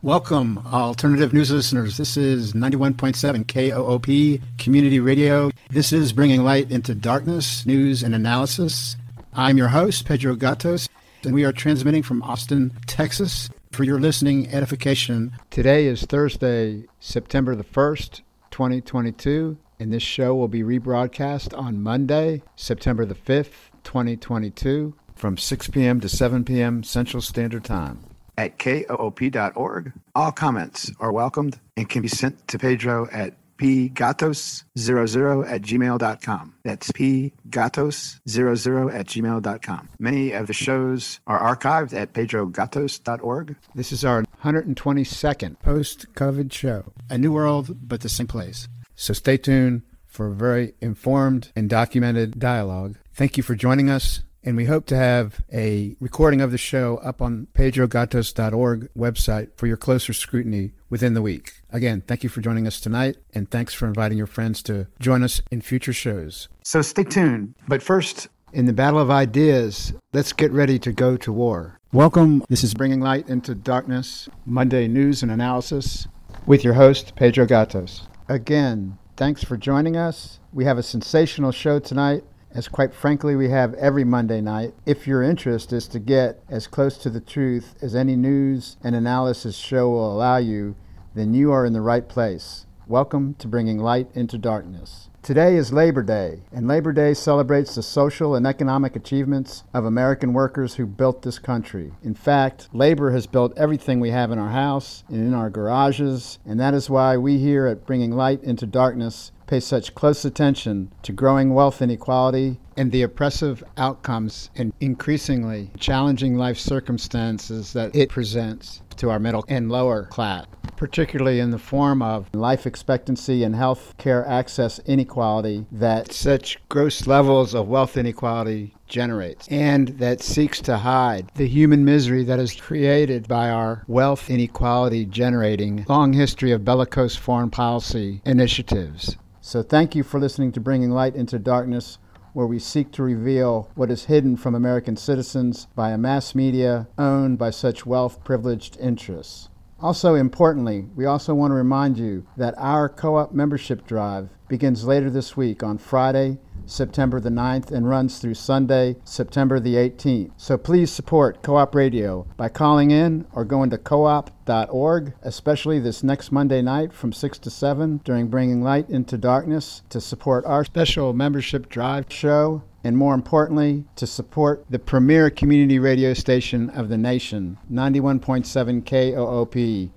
Welcome, alternative news listeners. This is 91.7 KOOP Community Radio. This is bringing light into darkness, news, and analysis. I'm your host, Pedro Gatos, and we are transmitting from Austin, Texas for your listening edification. Today is Thursday, September the 1st, 2022, and this show will be rebroadcast on Monday, September the 5th, 2022, from 6 p.m. to 7 p.m. Central Standard Time at koop.org. All comments are welcomed and can be sent to Pedro at pgatos00 at gmail.com. That's pgatos00 at gmail.com. Many of the shows are archived at pedrogatos.org. This is our 122nd post COVID show. A new world, but the same place. So stay tuned for a very informed and documented dialogue. Thank you for joining us and we hope to have a recording of the show up on pedrogatos.org website for your closer scrutiny within the week. Again, thank you for joining us tonight, and thanks for inviting your friends to join us in future shows. So stay tuned. But first, in the battle of ideas, let's get ready to go to war. Welcome. This is Bringing Light into Darkness, Monday News and Analysis, with your host, Pedro Gatos. Again, thanks for joining us. We have a sensational show tonight as quite frankly we have every Monday night. If your interest is to get as close to the truth as any news and analysis show will allow you, then you are in the right place. Welcome to Bringing Light into Darkness. Today is Labor Day, and Labor Day celebrates the social and economic achievements of American workers who built this country. In fact, labor has built everything we have in our house and in our garages, and that is why we here at Bringing Light into Darkness pay such close attention to growing wealth inequality and the oppressive outcomes and increasingly challenging life circumstances that it presents to our middle and lower class, particularly in the form of life expectancy and health care access inequality that such gross levels of wealth inequality generates and that seeks to hide the human misery that is created by our wealth inequality generating long history of bellicose foreign policy initiatives. So thank you for listening to Bringing Light into Darkness, where we seek to reveal what is hidden from American citizens by a mass media owned by such wealth privileged interests. Also, importantly, we also want to remind you that our co op membership drive begins later this week on Friday, September the 9th and runs through Sunday, September the 18th. So please support KOOP Radio by calling in or going to koop.org, especially this next Monday night from 6 to 7 during Bringing Light into Darkness to support our special membership drive show and more importantly, to support the premier community radio station of the nation, 91.7 KOOP.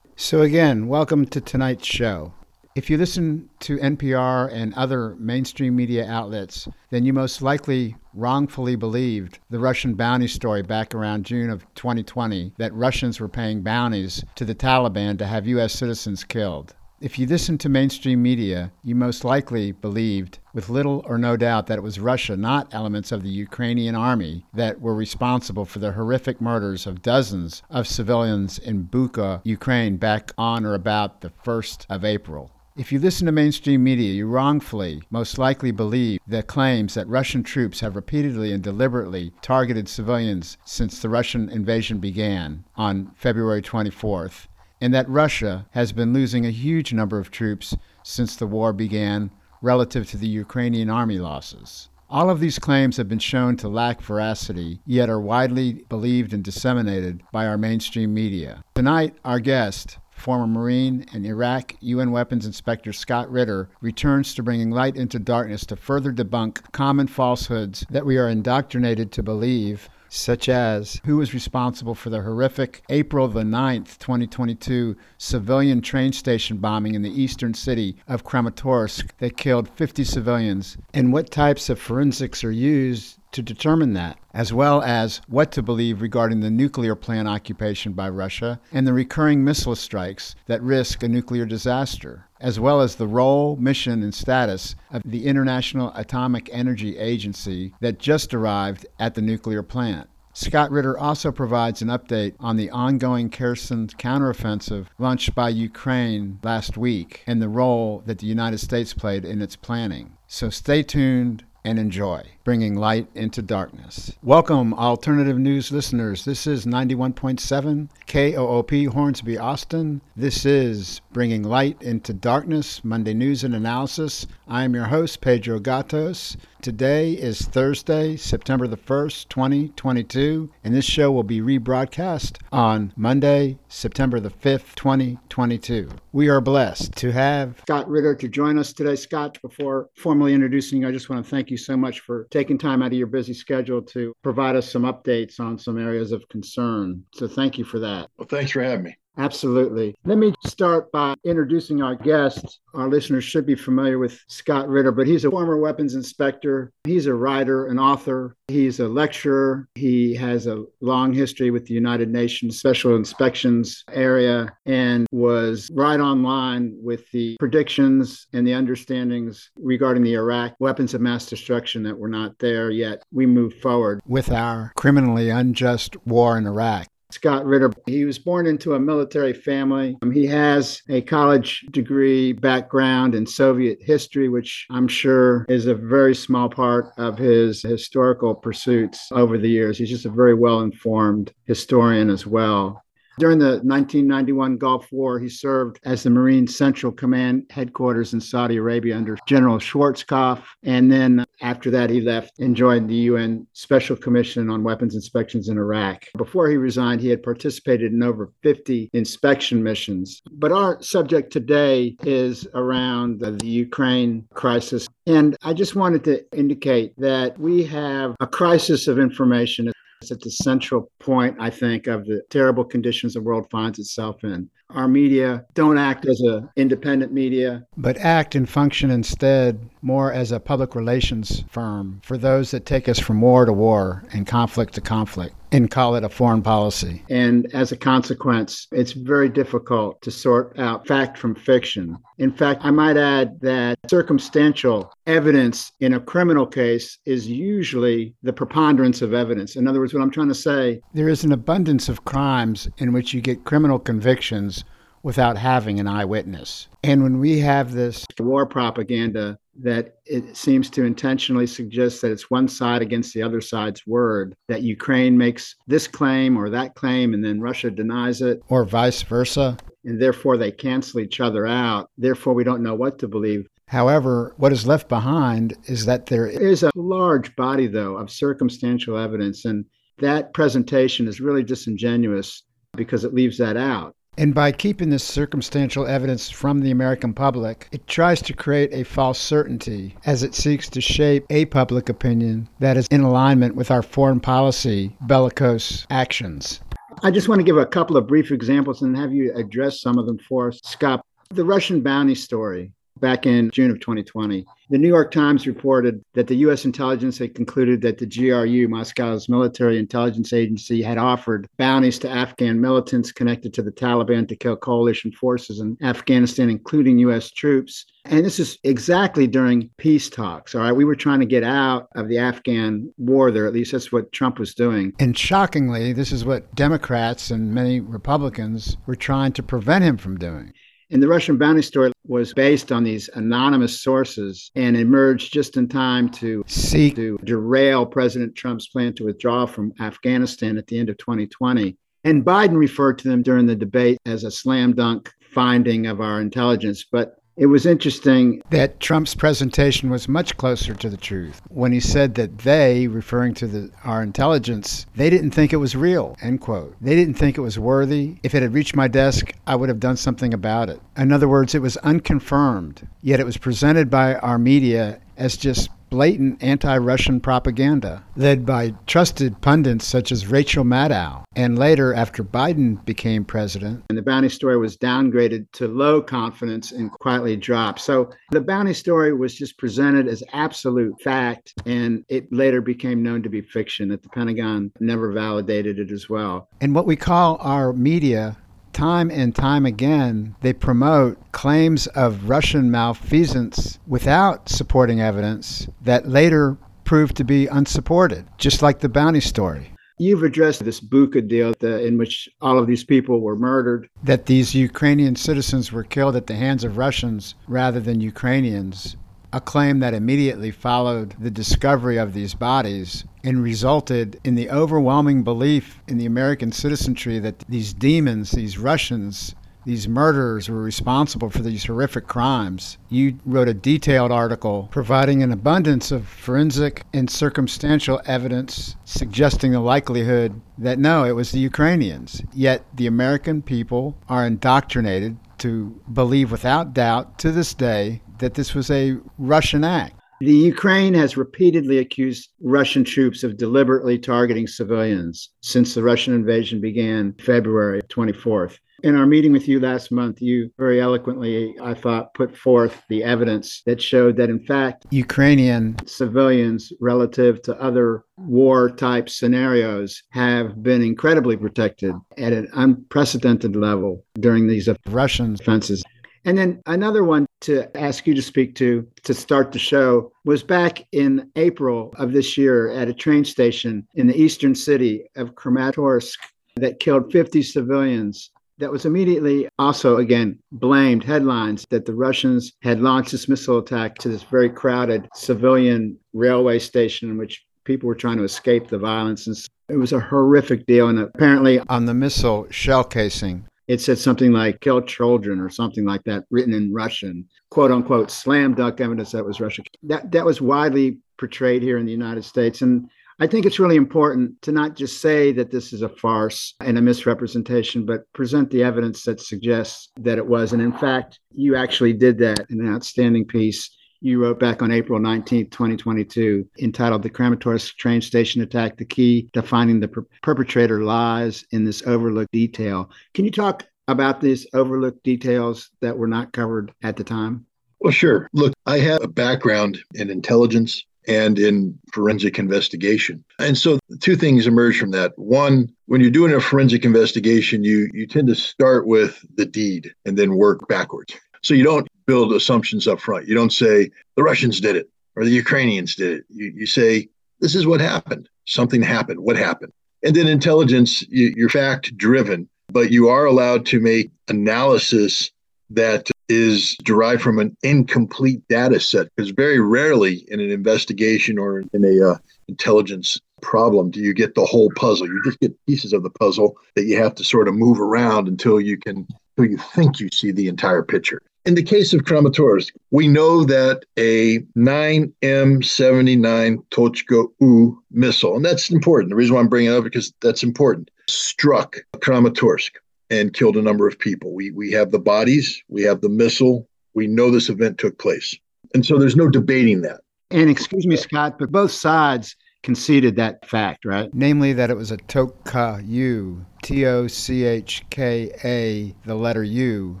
So, again, welcome to tonight's show. If you listen to NPR and other mainstream media outlets, then you most likely wrongfully believed the Russian bounty story back around June of 2020 that Russians were paying bounties to the Taliban to have U.S. citizens killed. If you listen to mainstream media, you most likely believed, with little or no doubt, that it was Russia, not elements of the Ukrainian army, that were responsible for the horrific murders of dozens of civilians in Bucha, Ukraine, back on or about the 1st of April. If you listen to mainstream media, you wrongfully, most likely believe the claims that Russian troops have repeatedly and deliberately targeted civilians since the Russian invasion began on February 24th, and that Russia has been losing a huge number of troops since the war began relative to the Ukrainian army losses. All of these claims have been shown to lack veracity, yet are widely believed and disseminated by our mainstream media. Tonight, our guest, former Marine and Iraq UN Weapons Inspector Scott Ritter returns to bringing light into darkness to further debunk common falsehoods that we are indoctrinated to believe such as who was responsible for the horrific April the 9th, 2022 civilian train station bombing in the eastern city of Kramatorsk that killed 50 civilians, and what types of forensics are used to determine that, as well as what to believe regarding the nuclear plant occupation by Russia and the recurring missile strikes that risk a nuclear disaster, as well as the role, mission, and status of the International Atomic Energy Agency that just arrived at the nuclear plant. Scott Ritter also provides an update on the ongoing Kherson counteroffensive launched by Ukraine last week and the role that the United States played in its planning. So stay tuned and enjoy, bringing light into darkness. Welcome, alternative news listeners. This is 91.7 KOOP Hornsby, Austin. This is Bringing Light into Darkness, Monday News and Analysis. I am your host, Pedro Gatos. Today is Thursday, September the 1st, 2022, and this show will be rebroadcast on Monday, September the 5th, 2022. We are blessed to have Scott Ritter to join us today. Scott, before formally introducing you, I just want to thank you so much for taking time out of your busy schedule to provide us some updates on some areas of concern. So thank you for that. Well, thanks for having me. Absolutely. Let me start by introducing our guest. Our listeners should be familiar with Scott Ritter, but he's a former weapons inspector. He's a writer, an author. He's a lecturer. He has a long history with the United Nations Special Inspections area and was right on line with the predictions and the understandings regarding the Iraq weapons of mass destruction that were not there yet. We move forward with our criminally unjust war in Iraq. Scott Ritter. He was born into a military family. Um, he has a college degree background in Soviet history, which I'm sure is a very small part of his historical pursuits over the years. He's just a very well informed historian as well. During the 1991 Gulf War, he served as the Marine Central Command headquarters in Saudi Arabia under General Schwarzkopf. And then after that, he left and joined the UN Special Commission on Weapons Inspections in Iraq. Before he resigned, he had participated in over 50 inspection missions. But our subject today is around the Ukraine crisis. And I just wanted to indicate that we have a crisis of information it's at the central point, I think, of the terrible conditions the world finds itself in. Our media don't act as an independent media, but act and function instead more as a public relations firm for those that take us from war to war and conflict to conflict and call it a foreign policy. And as a consequence, it's very difficult to sort out fact from fiction. In fact, I might add that circumstantial evidence in a criminal case is usually the preponderance of evidence. In other words, what I'm trying to say, there is an abundance of crimes in which you get criminal convictions without having an eyewitness. And when we have this war propaganda that it seems to intentionally suggest that it's one side against the other side's word, that Ukraine makes this claim or that claim and then Russia denies it, or vice versa, and therefore they cancel each other out. Therefore, we don't know what to believe. However, what is left behind is that there is a large body, though, of circumstantial evidence, and that presentation is really disingenuous because it leaves that out. And by keeping this circumstantial evidence from the American public, it tries to create a false certainty as it seeks to shape a public opinion that is in alignment with our foreign policy bellicose actions. I just want to give a couple of brief examples and have you address some of them for us. Scott, the Russian bounty story back in June of 2020. The New York Times reported that the U.S. intelligence had concluded that the GRU, Moscow's military intelligence agency, had offered bounties to Afghan militants connected to the Taliban to kill coalition forces in Afghanistan, including U.S. troops. And this is exactly during peace talks. All right. We were trying to get out of the Afghan war there. At least that's what Trump was doing. And shockingly, this is what Democrats and many Republicans were trying to prevent him from doing. And the Russian bounty story was based on these anonymous sources and emerged just in time to seek to derail President Trump's plan to withdraw from Afghanistan at the end of 2020. And Biden referred to them during the debate as a slam dunk finding of our intelligence. But it was interesting that Trump's presentation was much closer to the truth when he said that they, referring to the, our intelligence, they didn't think it was real, end quote. They didn't think it was worthy. If it had reached my desk, I would have done something about it. In other words, it was unconfirmed, yet it was presented by our media as just blatant anti Russian propaganda led by trusted pundits such as Rachel Maddow. And later, after Biden became president, and the bounty story was downgraded to low confidence and quietly dropped. So the bounty story was just presented as absolute fact, and it later became known to be fiction, that the Pentagon never validated it as well. And what we call our media time and time again, they promote claims of Russian malfeasance without supporting evidence that later proved to be unsupported, just like the bounty story. You've addressed this Bucha deal the, in which all of these people were murdered. That these Ukrainian citizens were killed at the hands of Russians rather than Ukrainians. a claim that immediately followed the discovery of these bodies and resulted in the overwhelming belief in the American citizenry that these demons, these Russians, these murderers were responsible for these horrific crimes. You wrote a detailed article providing an abundance of forensic and circumstantial evidence suggesting the likelihood that no, it was the Ukrainians. Yet the American people are indoctrinated to believe without doubt to this day that this was a Russian act. The Ukraine has repeatedly accused Russian troops of deliberately targeting civilians since the Russian invasion began February 24th. In our meeting with you last month, you very eloquently, I thought, put forth the evidence that showed that, in fact, Ukrainian civilians, relative to other war type scenarios, have been incredibly protected at an unprecedented level during these Russian offenses. And then another one to ask you to speak to to start the show was back in April of this year at a train station in the eastern city of Kramatorsk that killed 50 civilians that was immediately also, again, blamed headlines that the Russians had launched this missile attack to this very crowded civilian railway station in which people were trying to escape the violence. And it was a horrific deal. And apparently, on the missile shell casing, it said something like kill children or something like that, written in Russian, quote unquote, slam dunk evidence that was Russian. That, that was widely portrayed here in the United States. And I think it's really important to not just say that this is a farce and a misrepresentation, but present the evidence that suggests that it was. And in fact, you actually did that in an outstanding piece you wrote back on April 19, 2022, entitled The Kramatorsk Train Station Attack The Key to Finding the per- Perpetrator Lies in This Overlooked Detail. Can you talk about these overlooked details that were not covered at the time? Well, sure. Look, I have a background in intelligence and in forensic investigation. And so two things emerge from that. One, when you're doing a forensic investigation, you you tend to start with the deed and then work backwards. So you don't build assumptions up front. You don't say the Russians did it or the Ukrainians did it. You, you say this is what happened. Something happened. What happened? And then intelligence, you, you're fact driven, but you are allowed to make analysis that is derived from an incomplete data set because very rarely in an investigation or in a uh, intelligence problem do you get the whole puzzle. You just get pieces of the puzzle that you have to sort of move around until you can until you think you see the entire picture. In the case of Kramatorsk, we know that a 9M79 Tochka U missile, and that's important. The reason why I'm bringing it up because that's important, struck Kramatorsk and killed a number of people. We we have the bodies, we have the missile, we know this event took place. And so there's no debating that. And excuse me, Scott, but both sides conceded that fact, right? Namely, that it was a Tochka U, T O C H K A, the letter U,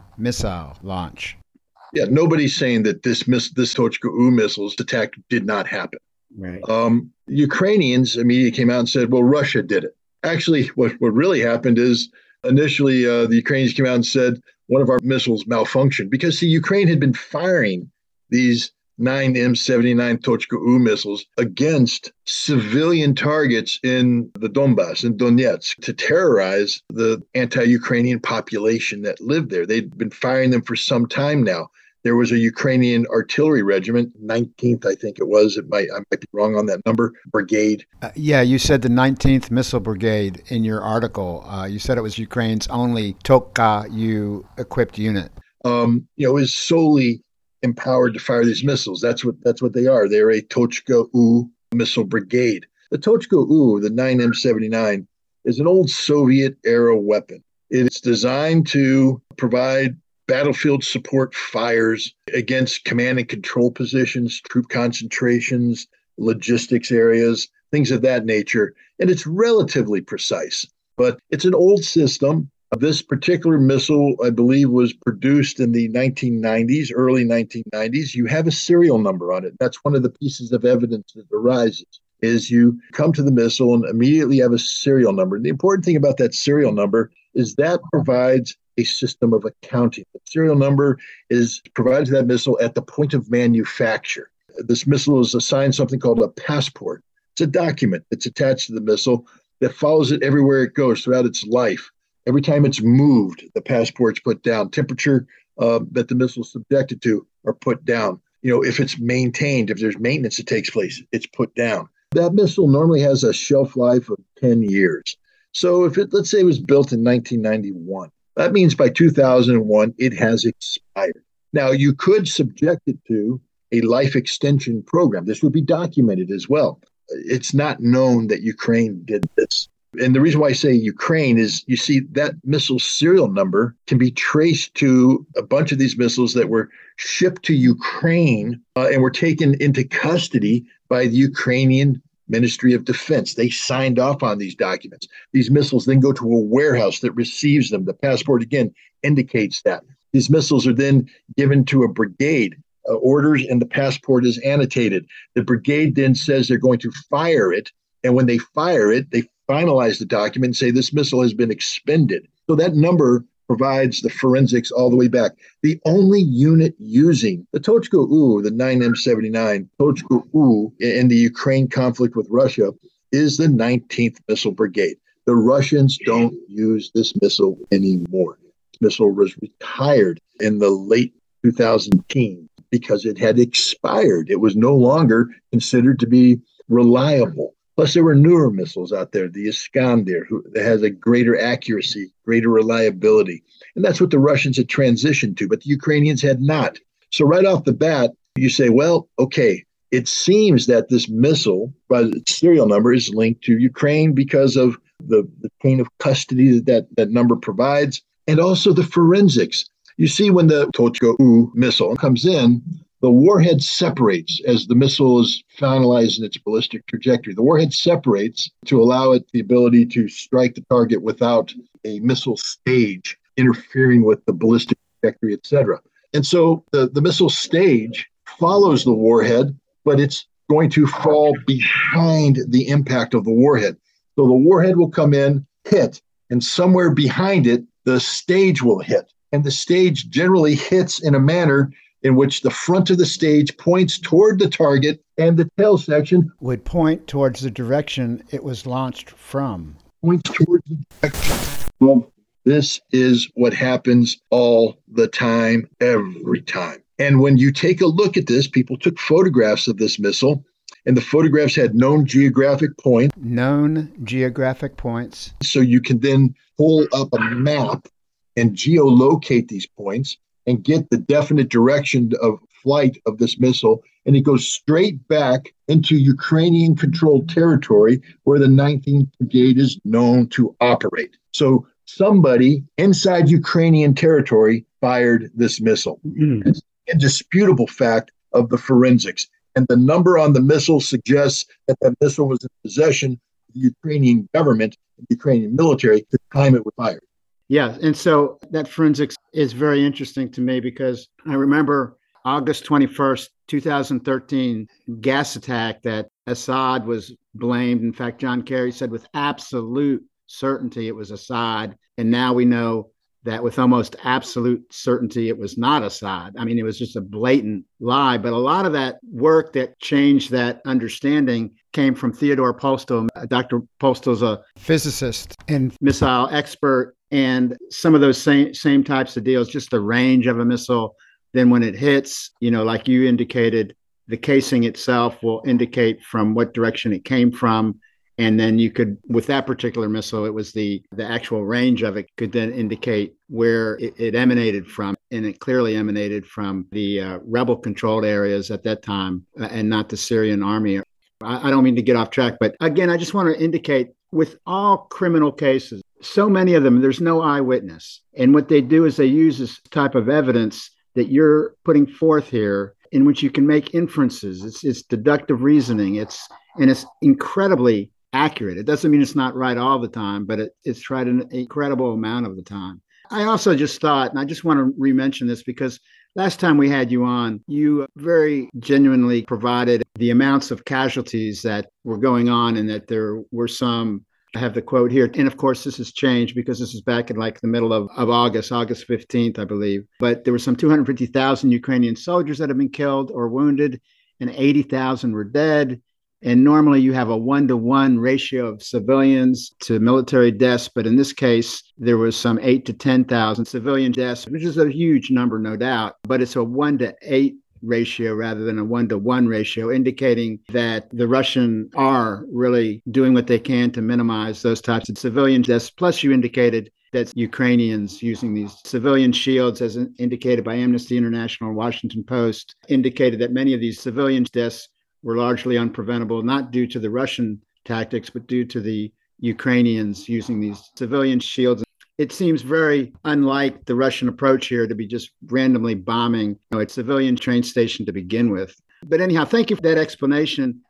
missile launch. Yeah, nobody's saying that this miss this Tochka U missiles attack did not happen. Right. Um, Ukrainians immediately came out and said, "Well, Russia did it." Actually, what what really happened is initially uh, the Ukrainians came out and said one of our missiles malfunctioned because the Ukraine had been firing these 9 M79 Tochka U missiles against civilian targets in the Donbass and Donetsk to terrorize the anti Ukrainian population that lived there. They'd been firing them for some time now. There was a Ukrainian artillery regiment, 19th, I think it was. It might I might be wrong on that number. Brigade. Uh, yeah, you said the 19th Missile Brigade in your article. Uh, you said it was Ukraine's only Tochka U equipped unit. Um, you know, is solely empowered to fire these missiles. That's what that's what they are. They're a Tochka U missile brigade. The Tochka U, the 9M79, is an old Soviet era weapon. It's designed to provide battlefield support fires against command and control positions, troop concentrations, logistics areas, things of that nature. And it's relatively precise, but it's an old system. This particular missile, I believe, was produced in the 1990s, early 1990s. You have a serial number on it. That's one of the pieces of evidence that arises is you come to the missile and immediately have a serial number. The important thing about that serial number is that provides a system of accounting. The serial number is provided to that missile at the point of manufacture. This missile is assigned something called a passport. It's a document that's attached to the missile that follows it everywhere it goes throughout its life. Every time it's moved, the passport's put down. Temperature uh, that the missile is subjected to are put down. You know, if it's maintained, if there's maintenance that takes place, it's put down. That missile normally has a shelf life of 10 years. So if it, let's say it was built in 1991, that means by 2001, it has expired. Now, you could subject it to a life extension program. This would be documented as well. It's not known that Ukraine did this. And the reason why I say Ukraine is you see that missile serial number can be traced to a bunch of these missiles that were shipped to Ukraine uh, and were taken into custody by the Ukrainian Ministry of Defense. They signed off on these documents. These missiles then go to a warehouse that receives them. The passport, again, indicates that. These missiles are then given to a brigade. Uh, orders and the passport is annotated. The brigade then says they're going to fire it. And when they fire it, they finalize the document and say this missile has been expended. So that number provides the forensics all the way back. The only unit using the Tochka U, the 9M79 Tochka U in the Ukraine conflict with Russia, is the 19th Missile Brigade. The Russians don't use this missile anymore. This missile was retired in the late 2010 because it had expired. It was no longer considered to be reliable. Plus, there were newer missiles out there, the Iskander, who that has a greater accuracy, greater reliability. And that's what the Russians had transitioned to, but the Ukrainians had not. So, right off the bat, you say, well, okay, it seems that this missile, by its serial number, is linked to Ukraine because of the, the chain of custody that, that number provides, and also the forensics. You see, when the Tochka U missile comes in, the warhead separates as the missile is finalized in its ballistic trajectory. The warhead separates to allow it the ability to strike the target without a missile stage interfering with the ballistic trajectory, etc. And so the, the missile stage follows the warhead, but it's going to fall behind the impact of the warhead. So the warhead will come in, hit, and somewhere behind it, the stage will hit. And the stage generally hits in a manner in which the front of the stage points toward the target and the tail section would point towards the direction it was launched from. Points towards the direction. Well, this is what happens all the time, every time. And when you take a look at this, people took photographs of this missile, and the photographs had known geographic points. Known geographic points. So you can then pull up a map and geolocate these points and get the definite direction of flight of this missile. And it goes straight back into Ukrainian controlled territory where the 19th Brigade is known to operate. So somebody inside Ukrainian territory fired this missile. Mm. It's indisputable fact of the forensics. And the number on the missile suggests that the missile was in possession of the Ukrainian government, the Ukrainian military, at the time it was fired. Yeah. And so that forensics is very interesting to me because I remember August 21st, 2013, gas attack that Assad was blamed. In fact, John Kerry said with absolute certainty it was Assad. And now we know that with almost absolute certainty it was not Assad. I mean, it was just a blatant lie. But a lot of that work that changed that understanding came from Theodore Postol. Dr. Postol's a physicist and missile expert and some of those same same types of deals just the range of a missile then when it hits you know like you indicated the casing itself will indicate from what direction it came from and then you could with that particular missile it was the the actual range of it could then indicate where it, it emanated from and it clearly emanated from the uh, rebel controlled areas at that time uh, and not the syrian army I, I don't mean to get off track but again i just want to indicate with all criminal cases so many of them, there's no eyewitness. And what they do is they use this type of evidence that you're putting forth here in which you can make inferences. It's, it's deductive reasoning. It's and it's incredibly accurate. It doesn't mean it's not right all the time, but it, it's right an incredible amount of the time. I also just thought, and I just want to re-mention this because last time we had you on, you very genuinely provided the amounts of casualties that were going on and that there were some I have the quote here. And of course, this has changed because this is back in like the middle of, of August, August 15th, I believe. But there were some 250,000 Ukrainian soldiers that have been killed or wounded, and 80,000 were dead. And normally you have a one to one ratio of civilians to military deaths. But in this case, there was some eight to 10,000 civilian deaths, which is a huge number, no doubt. But it's a one to eight ratio rather than a one to one ratio, indicating that the Russian are really doing what they can to minimize those types of civilian deaths. Plus, you indicated that Ukrainians using these civilian shields, as indicated by Amnesty International and Washington Post, indicated that many of these civilian deaths were largely unpreventable, not due to the Russian tactics, but due to the Ukrainians using these civilian shields. It seems very unlike the Russian approach here to be just randomly bombing you know, a civilian train station to begin with. But anyhow, thank you for that explanation.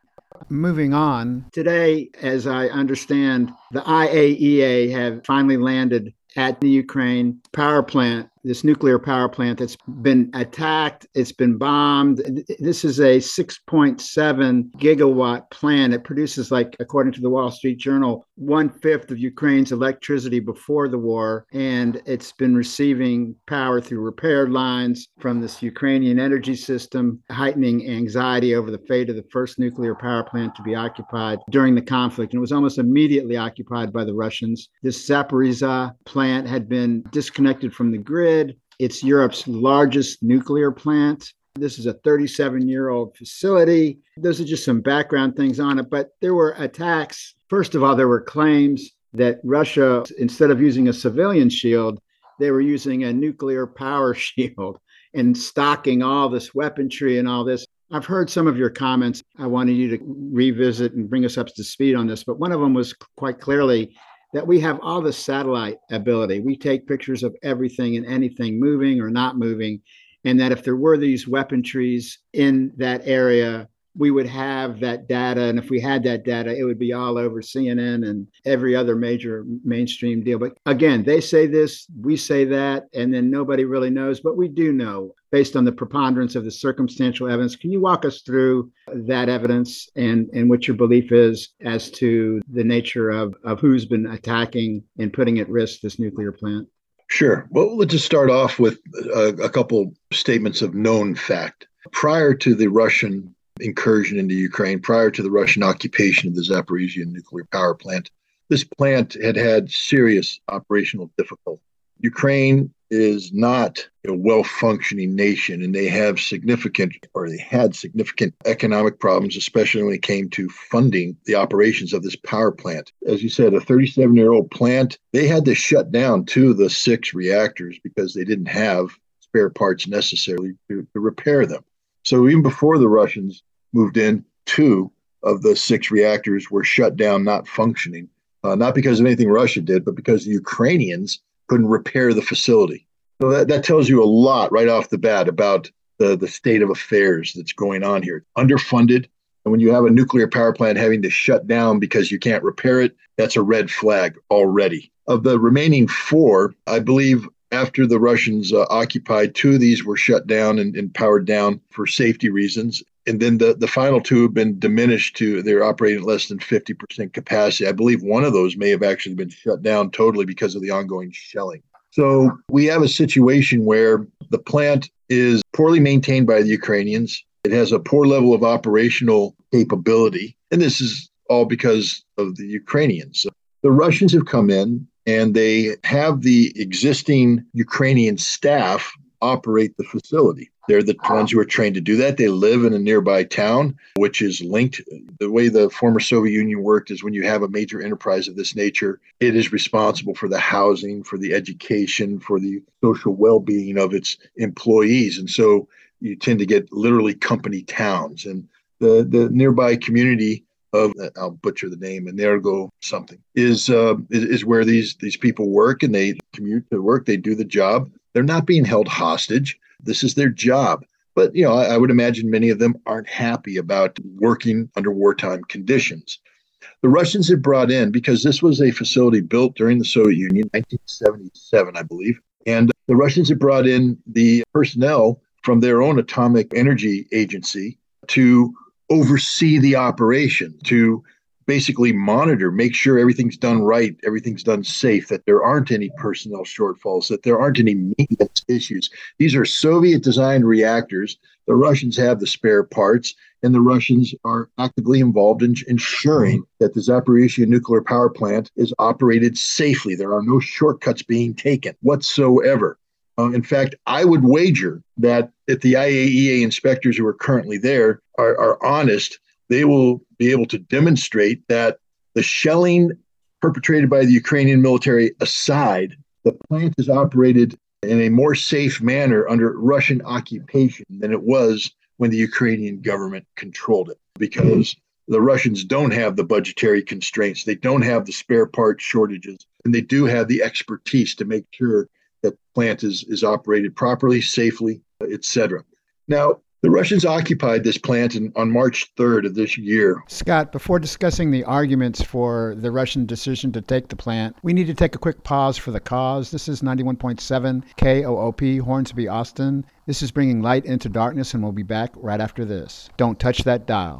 Moving on, today, as I understand, the IAEA have finally landed at the Ukraine power plant this nuclear power plant that's been attacked, it's been bombed. This is a 6.7 gigawatt plant. It produces, like, according to the Wall Street Journal, one fifth of Ukraine's electricity before the war. And it's been receiving power through repaired lines from this Ukrainian energy system, heightening anxiety over the fate of the first nuclear power plant to be occupied during the conflict. And it was almost immediately occupied by the Russians. This Zaporizhzhia plant had been disconnected from the grid It's Europe's largest nuclear plant. This is a 37 year old facility. Those are just some background things on it. But there were attacks. First of all, there were claims that Russia, instead of using a civilian shield, they were using a nuclear power shield and stocking all this weaponry and all this. I've heard some of your comments. I wanted you to revisit and bring us up to speed on this, but one of them was quite clearly that we have all the satellite ability. We take pictures of everything and anything moving or not moving. And that if there were these weapon trees in that area, we would have that data. And if we had that data, it would be all over CNN and every other major mainstream deal. But again, they say this, we say that, and then nobody really knows. But we do know based on the preponderance of the circumstantial evidence. Can you walk us through that evidence and, and what your belief is as to the nature of, of who's been attacking and putting at risk this nuclear plant? Sure. Well, let's just start off with a, a couple statements of known fact. Prior to the Russian incursion into Ukraine, prior to the Russian occupation of the Zaporizhzhia nuclear power plant, this plant had had serious operational difficulty. Ukraine is not a well functioning nation, and they have significant, or they had significant economic problems, especially when it came to funding the operations of this power plant. As you said, a 37 year old plant, they had to shut down two of the six reactors because they didn't have spare parts necessary to, to repair them. So even before the Russians moved in, two of the six reactors were shut down, not functioning, uh, not because of anything Russia did, but because the Ukrainians couldn't repair the facility. So that, that tells you a lot right off the bat about the, the state of affairs that's going on here. Underfunded. And when you have a nuclear power plant having to shut down because you can't repair it, that's a red flag already. Of the remaining four, I believe after the Russians uh, occupied, two of these were shut down and, and powered down for safety reasons and then the, the final two have been diminished to they're operating at less than 50% capacity. I believe one of those may have actually been shut down totally because of the ongoing shelling. So we have a situation where the plant is poorly maintained by the Ukrainians. It has a poor level of operational capability. And this is all because of the Ukrainians. The Russians have come in and they have the existing Ukrainian staff operate the facility. They're the ones who are trained to do that. They live in a nearby town, which is linked. The way the former Soviet Union worked is when you have a major enterprise of this nature, it is responsible for the housing, for the education, for the social well being of its employees. And so you tend to get literally company towns. And the, the nearby community of I'll butcher the name, Energo something is, uh, is is where these these people work and they commute to work. They do the job. They're not being held hostage. This is their job. But, you know, I, I would imagine many of them aren't happy about working under wartime conditions. The Russians had brought in, because this was a facility built during the Soviet Union, 1977, I believe, and the Russians had brought in the personnel from their own atomic energy agency to oversee the operation, to basically monitor, make sure everything's done right, everything's done safe, that there aren't any personnel shortfalls, that there aren't any maintenance issues. These are Soviet designed reactors. The Russians have the spare parts, and the Russians are actively involved in ensuring that the Zaporizhzhia nuclear power plant is operated safely. There are no shortcuts being taken whatsoever. Uh, in fact, I would wager that if the IAEA inspectors who are currently there are, are honest, they will be able to demonstrate that the shelling perpetrated by the Ukrainian military aside, the plant is operated in a more safe manner under Russian occupation than it was when the Ukrainian government controlled it because the Russians don't have the budgetary constraints, they don't have the spare part shortages, and they do have the expertise to make sure that the plant is, is operated properly, safely, etc. Now, the Russians occupied this plant in, on March 3rd of this year. Scott, before discussing the arguments for the Russian decision to take the plant, we need to take a quick pause for the cause. This is 91.7 KOOP, Hornsby, Austin. This is bringing light into darkness, and we'll be back right after this. Don't touch that dial.